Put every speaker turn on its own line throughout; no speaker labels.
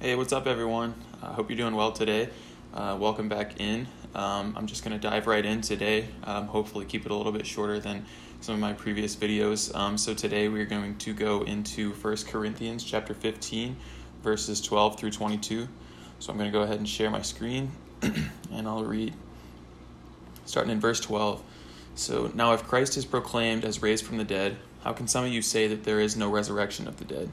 Hey, what's up, everyone? I uh, hope you're doing well today. Uh, welcome back in. Um, I'm just going to dive right in today. Um, hopefully, keep it a little bit shorter than some of my previous videos. Um, so today we're going to go into 1 Corinthians chapter 15, verses 12 through 22. So I'm going to go ahead and share my screen, and I'll read, starting in verse 12. So now, if Christ is proclaimed as raised from the dead, how can some of you say that there is no resurrection of the dead?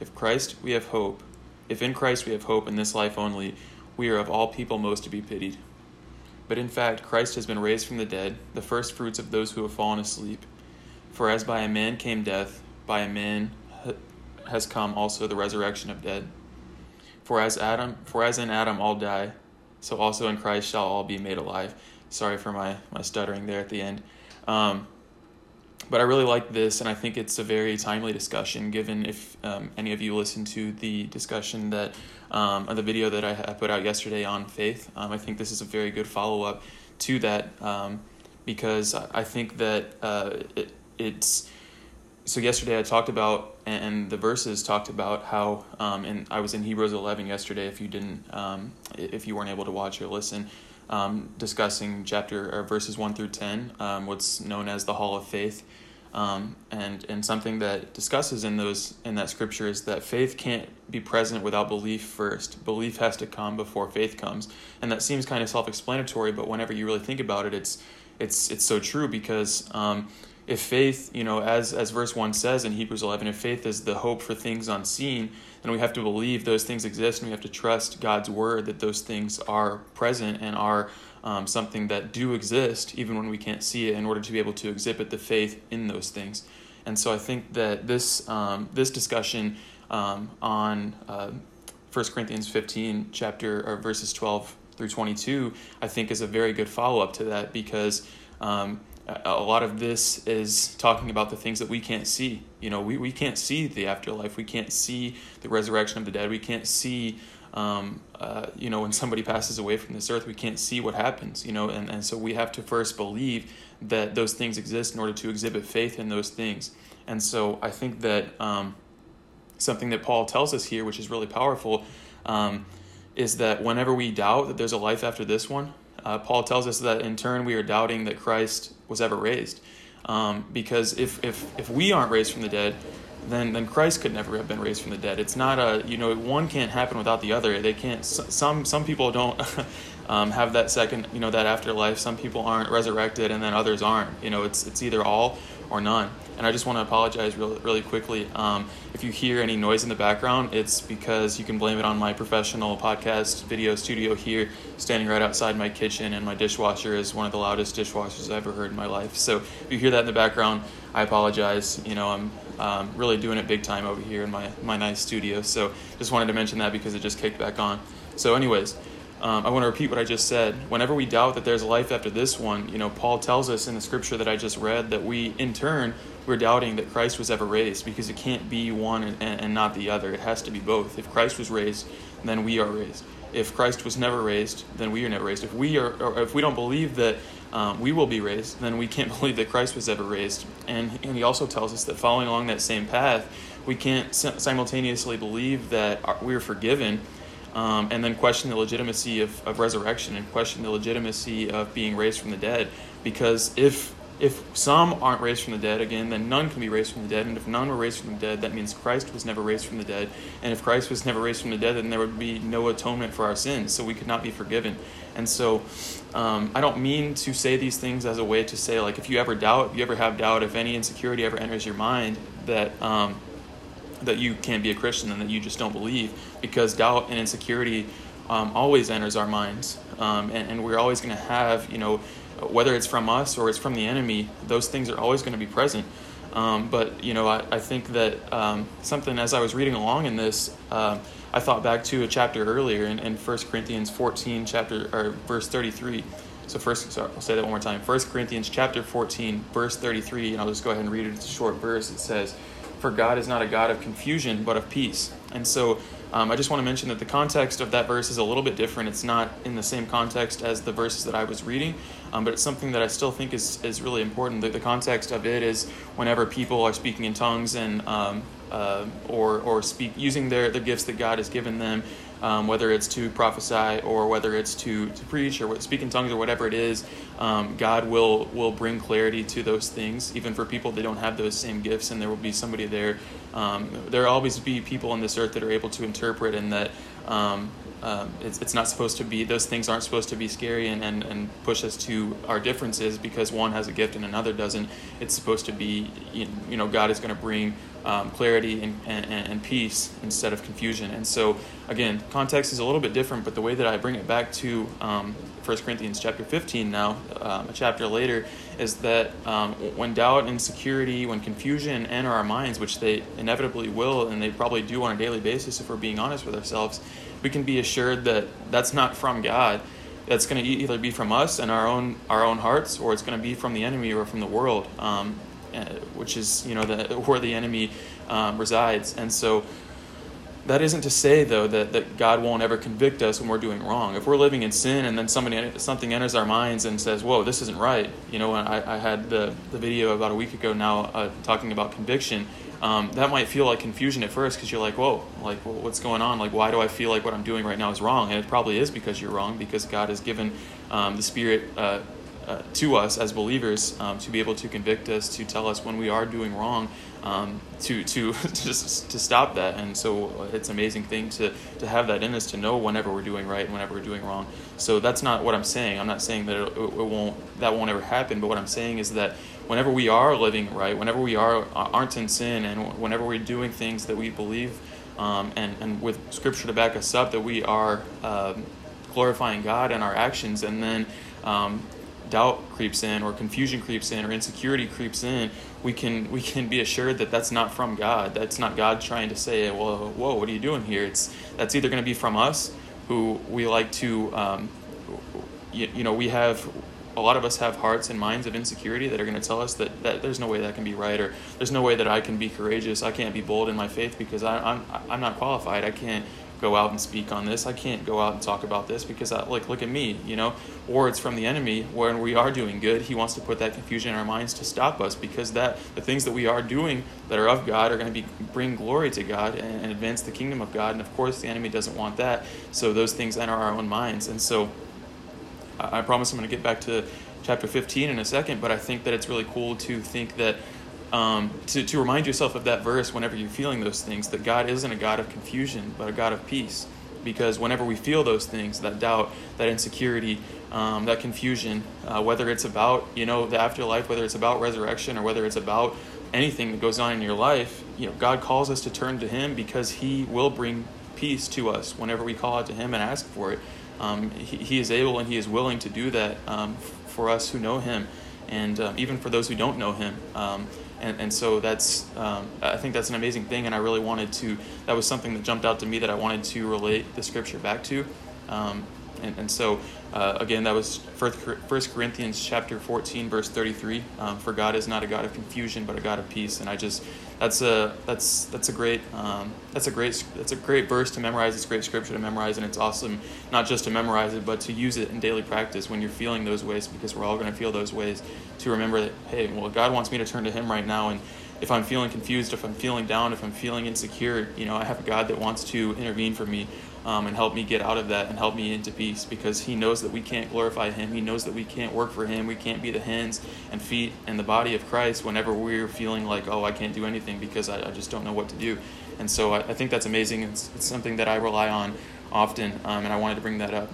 If Christ we have hope, if in Christ we have hope in this life only, we are of all people most to be pitied. But in fact, Christ has been raised from the dead, the first fruits of those who have fallen asleep. For as by a man came death, by a man has come also the resurrection of dead. For as Adam, for as in Adam all die, so also in Christ shall all be made alive. Sorry for my my stuttering there at the end. Um, but I really like this, and I think it's a very timely discussion. Given if um, any of you listened to the discussion that um, the video that I, put out yesterday on faith, um, I think this is a very good follow up to that um, because I think that uh, it, it's so yesterday I talked about and the verses talked about how um, and I was in Hebrews 11 yesterday. If you didn't, um, if you weren't able to watch or listen. Um, discussing chapter or verses 1 through 10, um, what's known as the Hall of Faith. Um, and and something that discusses in those in that scripture is that faith can't be present without belief first. Belief has to come before faith comes, and that seems kind of self-explanatory. But whenever you really think about it, it's it's it's so true because um, if faith, you know, as as verse one says in Hebrews eleven, if faith is the hope for things unseen, then we have to believe those things exist, and we have to trust God's word that those things are present and are um, something that do exist, even when we can't see it, in order to be able to exhibit the faith in those things. And so I think that this um, this discussion um, on uh, 1 Corinthians 15, chapter or verses 12 through 22, I think is a very good follow up to that because um, a lot of this is talking about the things that we can't see. You know, we, we can't see the afterlife. We can't see the resurrection of the dead. We can't see um, uh, you know, when somebody passes away from this earth, we can't see what happens, you know, and, and so we have to first believe that those things exist in order to exhibit faith in those things. And so I think that um, something that Paul tells us here, which is really powerful, um, is that whenever we doubt that there's a life after this one, uh, Paul tells us that in turn we are doubting that Christ was ever raised. Um, because if, if, if we aren't raised from the dead, then then Christ could never have been raised from the dead. It's not a you know one can't happen without the other. They can't. Some some people don't um, have that second you know that afterlife. Some people aren't resurrected, and then others aren't. You know, it's it's either all or none. And I just want to apologize really really quickly. Um, if you hear any noise in the background, it's because you can blame it on my professional podcast video studio here, standing right outside my kitchen, and my dishwasher is one of the loudest dishwashers I've ever heard in my life. So if you hear that in the background, I apologize. You know, I'm um, really doing it big time over here in my, my nice studio. So just wanted to mention that because it just kicked back on. So, anyways, um, I want to repeat what I just said. Whenever we doubt that there's life after this one, you know, Paul tells us in the scripture that I just read that we, in turn, we're doubting that Christ was ever raised because it can't be one and, and not the other. It has to be both. If Christ was raised, then we are raised. If Christ was never raised, then we are never raised. If we are, if we don't believe that um, we will be raised, then we can't believe that Christ was ever raised. And, and he also tells us that following along that same path, we can't simultaneously believe that we're forgiven um, and then question the legitimacy of, of resurrection and question the legitimacy of being raised from the dead. Because if if some aren't raised from the dead again, then none can be raised from the dead. And if none were raised from the dead, that means Christ was never raised from the dead. And if Christ was never raised from the dead, then there would be no atonement for our sins, so we could not be forgiven. And so, um, I don't mean to say these things as a way to say, like, if you ever doubt, if you ever have doubt, if any insecurity ever enters your mind, that um, that you can't be a Christian and that you just don't believe, because doubt and insecurity um, always enters our minds, um, and, and we're always going to have, you know whether it's from us or it's from the enemy, those things are always going to be present. Um, but you know, I, I think that um, something as I was reading along in this, um, I thought back to a chapter earlier in, in 1 Corinthians 14, chapter or verse 33. So first, sorry, I'll say that one more time. 1 Corinthians chapter 14, verse 33, and I'll just go ahead and read it. It's a short verse. It says, "For God is not a God of confusion, but of peace." And so um, I just want to mention that the context of that verse is a little bit different. It's not in the same context as the verses that I was reading, um, but it's something that I still think is, is really important. The, the context of it is whenever people are speaking in tongues and um, uh, or or speak using their the gifts that God has given them, um, whether it's to prophesy or whether it's to, to preach or speak in tongues or whatever it is, um, God will will bring clarity to those things, even for people that don't have those same gifts, and there will be somebody there. Um, there will always be people on this earth that are able to interpret, and that um, um, it's, it's not supposed to be those things aren't supposed to be scary and, and, and push us to our differences because one has a gift and another doesn't it's supposed to be you know god is going to bring um, clarity and, and, and, peace instead of confusion and so again context is a little bit different but the way that i bring it back to um, 1 corinthians chapter 15 now um, a chapter later is that um, when doubt and insecurity when confusion enter our minds which they inevitably will and they probably do on a daily basis if we're being honest with ourselves we can be assured that that's not from God. That's going to either be from us and our own our own hearts, or it's going to be from the enemy or from the world, um, which is you know the, where the enemy um, resides. And so that isn't to say though that, that God won't ever convict us when we're doing wrong. If we're living in sin and then somebody something enters our minds and says, "Whoa, this isn't right," you know, I, I had the the video about a week ago now uh, talking about conviction um, that might feel like confusion at first because you're like, whoa, like well, what's going on? Like, why do I feel like what I'm doing right now is wrong? And it probably is because you're wrong because God has given um, the Spirit uh, uh, to us as believers um, to be able to convict us, to tell us when we are doing wrong, um, to to just to stop that. And so it's an amazing thing to to have that in us to know whenever we're doing right and whenever we're doing wrong. So that's not what I'm saying. I'm not saying that it, it won't that won't ever happen. But what I'm saying is that whenever we are living right, whenever we are uh, aren't in sin, and whenever we're doing things that we believe, um, and and with Scripture to back us up, that we are um, glorifying God in our actions, and then um, doubt creeps in, or confusion creeps in, or insecurity creeps in, we can we can be assured that that's not from God. That's not God trying to say, "Well, whoa, what are you doing here?" It's that's either going to be from us, who we like to, um, you, you know, we have a lot of us have hearts and minds of insecurity that are going to tell us that, that there's no way that can be right or there's no way that I can be courageous. I can't be bold in my faith because I, I'm, I'm not qualified. I can't go out and speak on this. I can't go out and talk about this because I, like look at me, you know. Or it's from the enemy when we are doing good. He wants to put that confusion in our minds to stop us because that the things that we are doing that are of God are going to be bring glory to God and, and advance the kingdom of God. And of course, the enemy doesn't want that. So those things enter our own minds. And so I promise I'm going to get back to chapter 15 in a second, but I think that it's really cool to think that, um, to, to remind yourself of that verse whenever you're feeling those things, that God isn't a God of confusion, but a God of peace. Because whenever we feel those things, that doubt, that insecurity, um, that confusion, uh, whether it's about, you know, the afterlife, whether it's about resurrection, or whether it's about anything that goes on in your life, you know, God calls us to turn to Him because He will bring peace to us whenever we call out to Him and ask for it um, he, he, is able and he is willing to do that um, for us who know him and um, even for those who don't know him um, and, and so that's um, i think that's an amazing thing and i really wanted to that was something that jumped out to me that i wanted to relate the scripture back to. Um, and, and so uh, again, that was First Corinthians chapter 14, verse 33. Um, For God is not a God of confusion, but a God of peace. And I just that's a that's that's a great um, that's a great that's a great verse to memorize. It's great scripture to memorize, and it's awesome not just to memorize it, but to use it in daily practice when you're feeling those ways, because we're all going to feel those ways. To remember that, hey, well, God wants me to turn to Him right now, and if I'm feeling confused, if I'm feeling down, if I'm feeling insecure, you know, I have a God that wants to intervene for me um, and help me get out of that and help me into peace because He knows that we can't glorify Him. He knows that we can't work for Him. We can't be the hands and feet and the body of Christ whenever we're feeling like, oh, I can't do anything because I, I just don't know what to do. And so I, I think that's amazing. It's, it's, something that I rely on often, um, and I wanted to bring that up.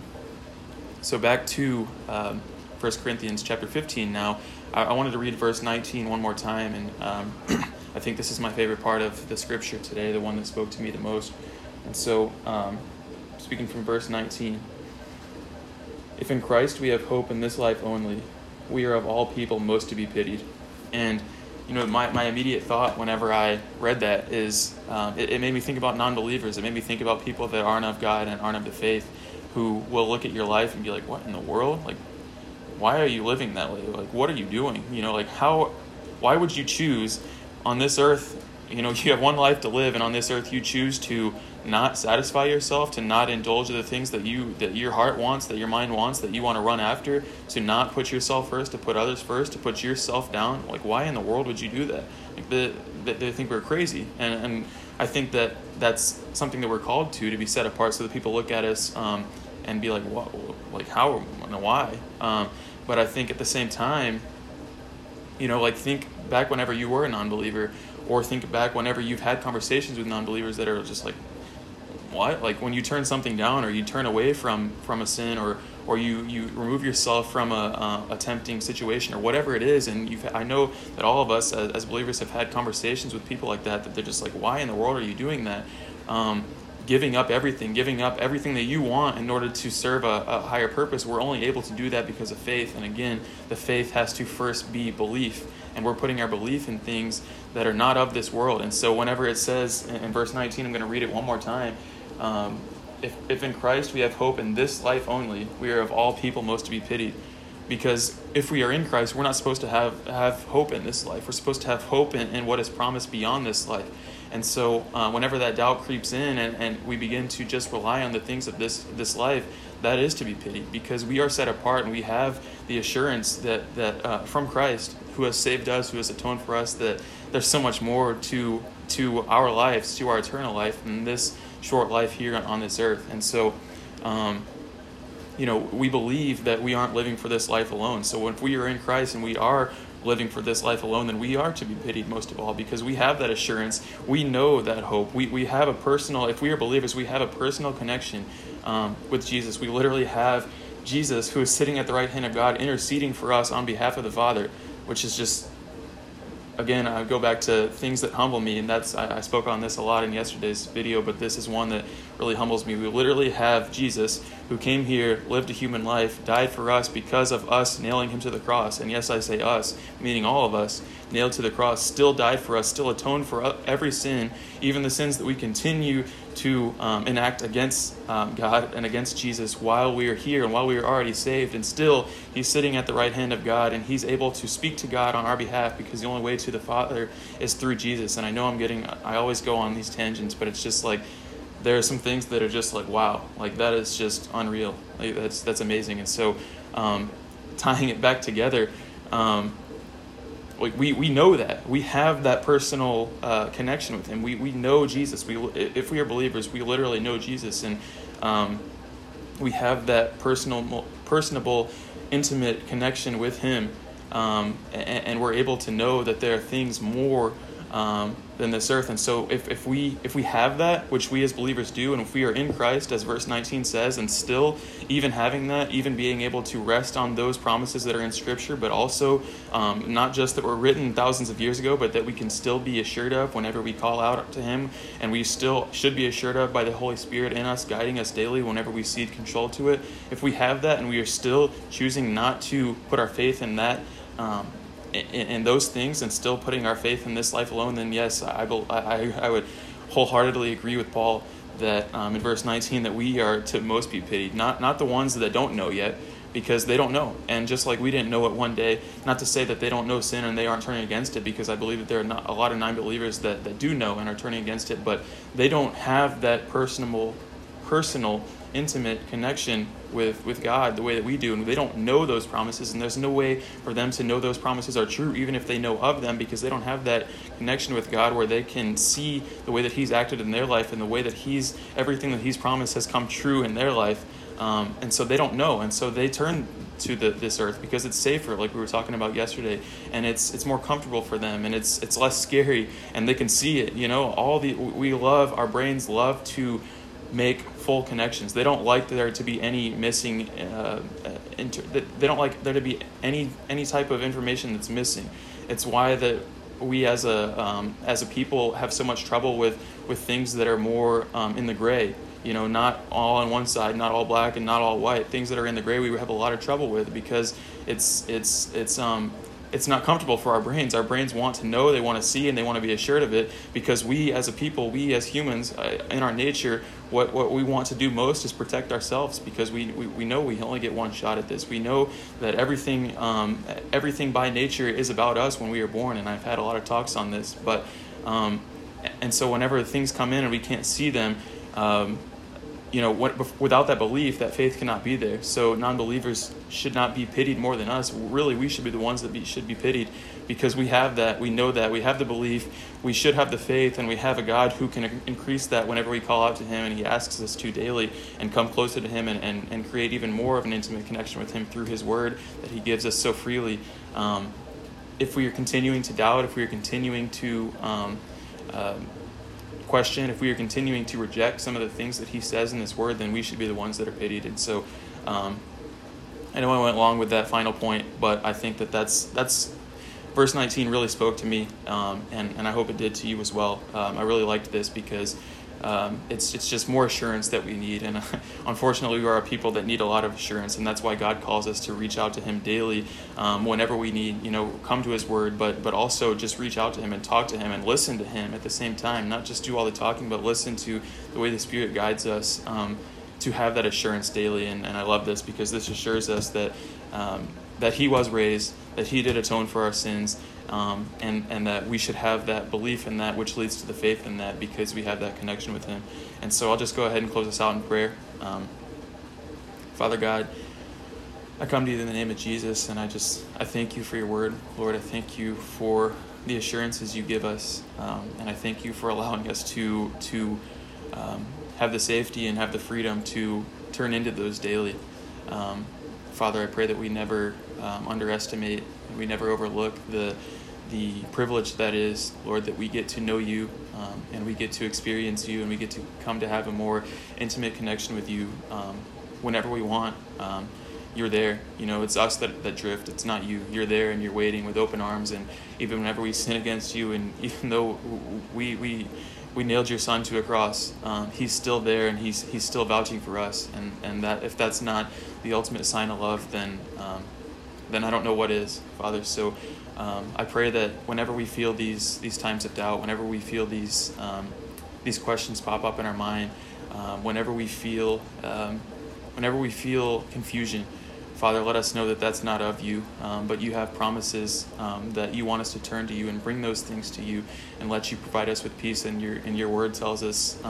So back to um, 1 Corinthians chapter 15 now. I, I, wanted to read verse 19 one more time, and um, I think this is my favorite part of the scripture today, the one that spoke to me the most. And so, um, speaking from verse 19 If in Christ we have hope in this life only, we are of all people most to be pitied. And you know, my, my immediate thought whenever I read that is um, it, it made me think about non believers. It made me think about people that aren't of God and aren't of the faith who will look at your life and be like, what in the world? Like, why are you living that way? Like, what are you doing? You know, like, how, why would you choose on this earth? You know, you have one life to live, and on this earth, you choose to not satisfy yourself, to not indulge in the things that you that your heart wants, that your mind wants, that you want to run after, to not put yourself first, to put others first, to put yourself down. Like, why in the world would you do that? Like, the, the, they think we're crazy, and and I think that that's something that we're called to to be set apart, so that people look at us um, and be like, what, like how, and why? Um, but I think at the same time, you know, like think back whenever you were a non-believer, or think back whenever you've had conversations with non-believers that are just like what? Like when you turn something down or you turn away from from a sin or or you you remove yourself from a, a tempting situation or whatever it is and you I know that all of us as, as, believers have had conversations with people like that that they're just like why in the world are you doing that? Um, giving up everything giving up everything that you want in order to serve a, a higher purpose. We're only able to do that because of faith. And again the faith has to first be belief. And we're putting our belief in things that are not of this world. And so whenever it says in, in verse 19 i'm going to read it one more time um, if, if in Christ we have hope in this life only, we are of all people most to be pitied. Because if we are in Christ, we're not supposed to have, have hope in this life. We're supposed to have hope in, in what is promised beyond this life. And so, uh, whenever that doubt creeps in and, and we begin to just rely on the things of this, this life, that is to be pitied because we are set apart and we have the assurance that, that uh, from Christ, who has saved us, who has atoned for us, that there's so much more to, to our lives, to our eternal life, than this short life here on this earth. And so, um, you know, we believe that we aren't living for this life alone. So if we are in Christ and we are living for this life alone, then we are to be pitied most of all because we have that assurance. We know that hope. We, we have a personal, if we are believers, we have a personal connection um, with Jesus. We literally have Jesus who is sitting at the right hand of God interceding for us on behalf of the Father, which is just again, I go back to things that humble me, and that's I, I, spoke on this a lot in yesterday's video, but this is one that really humbles me. We literally have Jesus who came here, lived a human life, died for us because of us nailing him to the cross. And yes, I say us, meaning all of us, nailed to the cross, still died for us, still atoned for every sin, even the sins that we continue to um, enact against um, God and against Jesus while we are here and while we are already saved. And still, He's sitting at the right hand of God and He's able to speak to God on our behalf because the only way to the Father is through Jesus. And I know I'm getting, I always go on these tangents, but it's just like, there are some things that are just like wow like that is just unreal. Like that's that's amazing. And so um, tying it back together um, like we, we know that. We have that personal uh, connection with him. We, we know jesus. We if we are believers we literally know jesus. And um, we have that personal personable intimate connection with him um, and, and, we're able to know that there are things more um, than this earth. And so if, if we if we have that, which we as believers do, and if we are in Christ, as verse 19 says, and still even having that, even being able to rest on those promises that are in Scripture, but also um, not just that were written thousands of years ago, but that we can still be assured of whenever we call out to Him, and we still should be assured of by the Holy Spirit in us, guiding us daily whenever we cede control to it. If we have that, and we are still choosing not to put our faith in that. Um, in, in, those things and still putting our faith in this life alone, then yes, I, I, I would wholeheartedly agree with Paul that um, in verse 19 that we are to most be pitied, not not the ones that don't know yet, because they don't know. And just like we didn't know it one day, not to say that they don't know sin and they aren't turning against it, because I believe that there are a lot of non-believers that, that do know and are turning against it, but they don't have that personal, personal intimate connection with, with God the way that we do, and they don't know those promises, and there's no way for them to know those promises are true, even if they know of them, because they don't have that connection with God where they can see the way that He's acted in their life and the way that He's everything that He's promised has come true in their life. Um, and so they don't know, and so they turn to the, this earth because it's safer, like we were talking about yesterday, and it's it's more comfortable for them, and it's it's less scary, and they can see it. You know, all the we love our brains love to make full connections. They don't like there to be any missing. Uh, inter- they don't like there to be any any type of information that's missing. It's why that we as a um, as a people have so much trouble with with things that are more um, in the gray. You know, not all on one side, not all black and not all white. Things that are in the gray, we have a lot of trouble with because it's it's it's um it's not comfortable for our brains. Our brains want to know, they want to see, and they want to be assured of it because we, as a people, we as humans, uh, in our nature, what, what we want to do most is protect ourselves because we, we, we know we only get one shot at this. We know that everything, um, everything by nature is about us when we are born, and I've had a lot of talks on this. But um, and so whenever things come in and we can't see them, um, you know, what, without that belief, that faith cannot be there. So non-believers should not be pitied more than us. Really, we should be the ones that be, should be pitied because we have that, we know that, we have the belief, we should have the faith, and we have a God who can increase that whenever we call out to Him and He asks us to daily and come closer to Him and, and, and create even more of an intimate connection with Him through His Word that He gives us so freely. Um, if we are continuing to doubt, if we are continuing to um, um, question, if we are continuing to reject some of the things that he says in this word, then we should be the ones that are pitied. And so, um, I know I went long with that final point, but I think that that's that's verse 19 really spoke to me, um, and and I hope it did to you as well. Um, I really liked this because um, it's it's just more assurance that we need, and unfortunately, we are people that need a lot of assurance, and that's why God calls us to reach out to Him daily, um, whenever we need, you know, come to His Word, but but also just reach out to Him and talk to Him and listen to Him at the same time, not just do all the talking, but listen to the way the Spirit guides us um, to have that assurance daily, and, and I love this because this assures us that um, that He was raised, that He did atone for our sins um, and and that we should have that belief in that, which leads to the faith in that, because we have that connection with Him. And so I'll just go ahead and close us out in prayer. Um, Father God, I come to you in the name of Jesus, and I just I thank you for your word, Lord. I thank you for the assurances you give us, um, and I thank you for allowing us to to um, have the safety and have the freedom to turn into those daily. Um, Father, I pray that we never um, underestimate, we never overlook the the privilege that is, Lord, that we get to know you um, and we get to experience you and we get to come to have a more intimate connection with you um, whenever we want. Um, you're there. You know, it's us that, that drift. It's not you. You're there and you're waiting with open arms. And even whenever we sin against you, and even though we we we nailed your son to a cross, um, he's still there and he's he's still vouching for us. And and that if that's not the ultimate sign of love, then um, then I don't know what is, Father. So um, I pray that whenever we feel these these times of doubt, whenever we feel these um, these questions pop up in our mind, um, whenever we feel um, whenever we feel confusion, Father, let us know that that's not of you, um, but you have promises um, that you want us to turn to you and bring those things to you, and let you provide us with peace. And your and your word tells us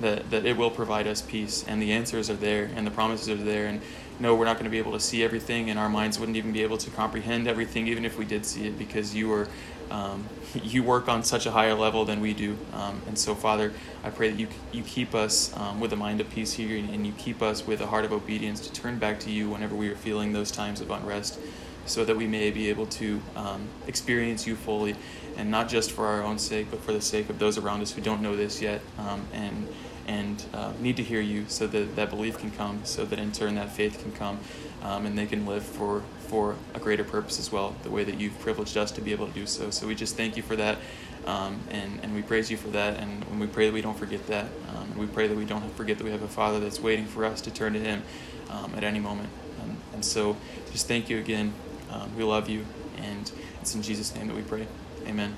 that that it will provide us peace, and the answers are there, and the promises are there, and no, we're not going to be able to see everything, and our minds wouldn't even be able to comprehend everything, even if we did see it, because you are, um, you work on such a higher level than we do. Um, and so, Father, I pray that you you keep us um, with a mind of peace here, and you keep us with a heart of obedience to turn back to you whenever we are feeling those times of unrest, so that we may be able to um, experience you fully, and not just for our own sake, but for the sake of those around us who don't know this yet, um, and and uh, need to hear you so that that belief can come, so that in turn that faith can come, um, and they can live for for a greater purpose as well, the way that you've privileged us to be able to do so. So we just thank you for that, um, and and we praise you for that, and we pray that we don't forget that, um, we pray that we don't forget that we have a Father that's waiting for us to turn to Him um, at any moment. And, and, so just thank you again. Um, we love you, and it's in Jesus' name that we pray. Amen.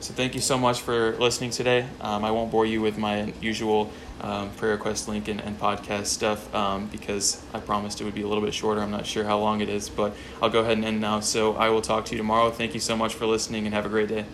So thank you so much for listening today. Um, I won't bore you with my usual um, prayer request link and, and podcast stuff um, because I promised it would be a little bit shorter. I'm not sure how long it is, but I'll go ahead and end now. So I will talk to you tomorrow. Thank you so much for listening and have a great day.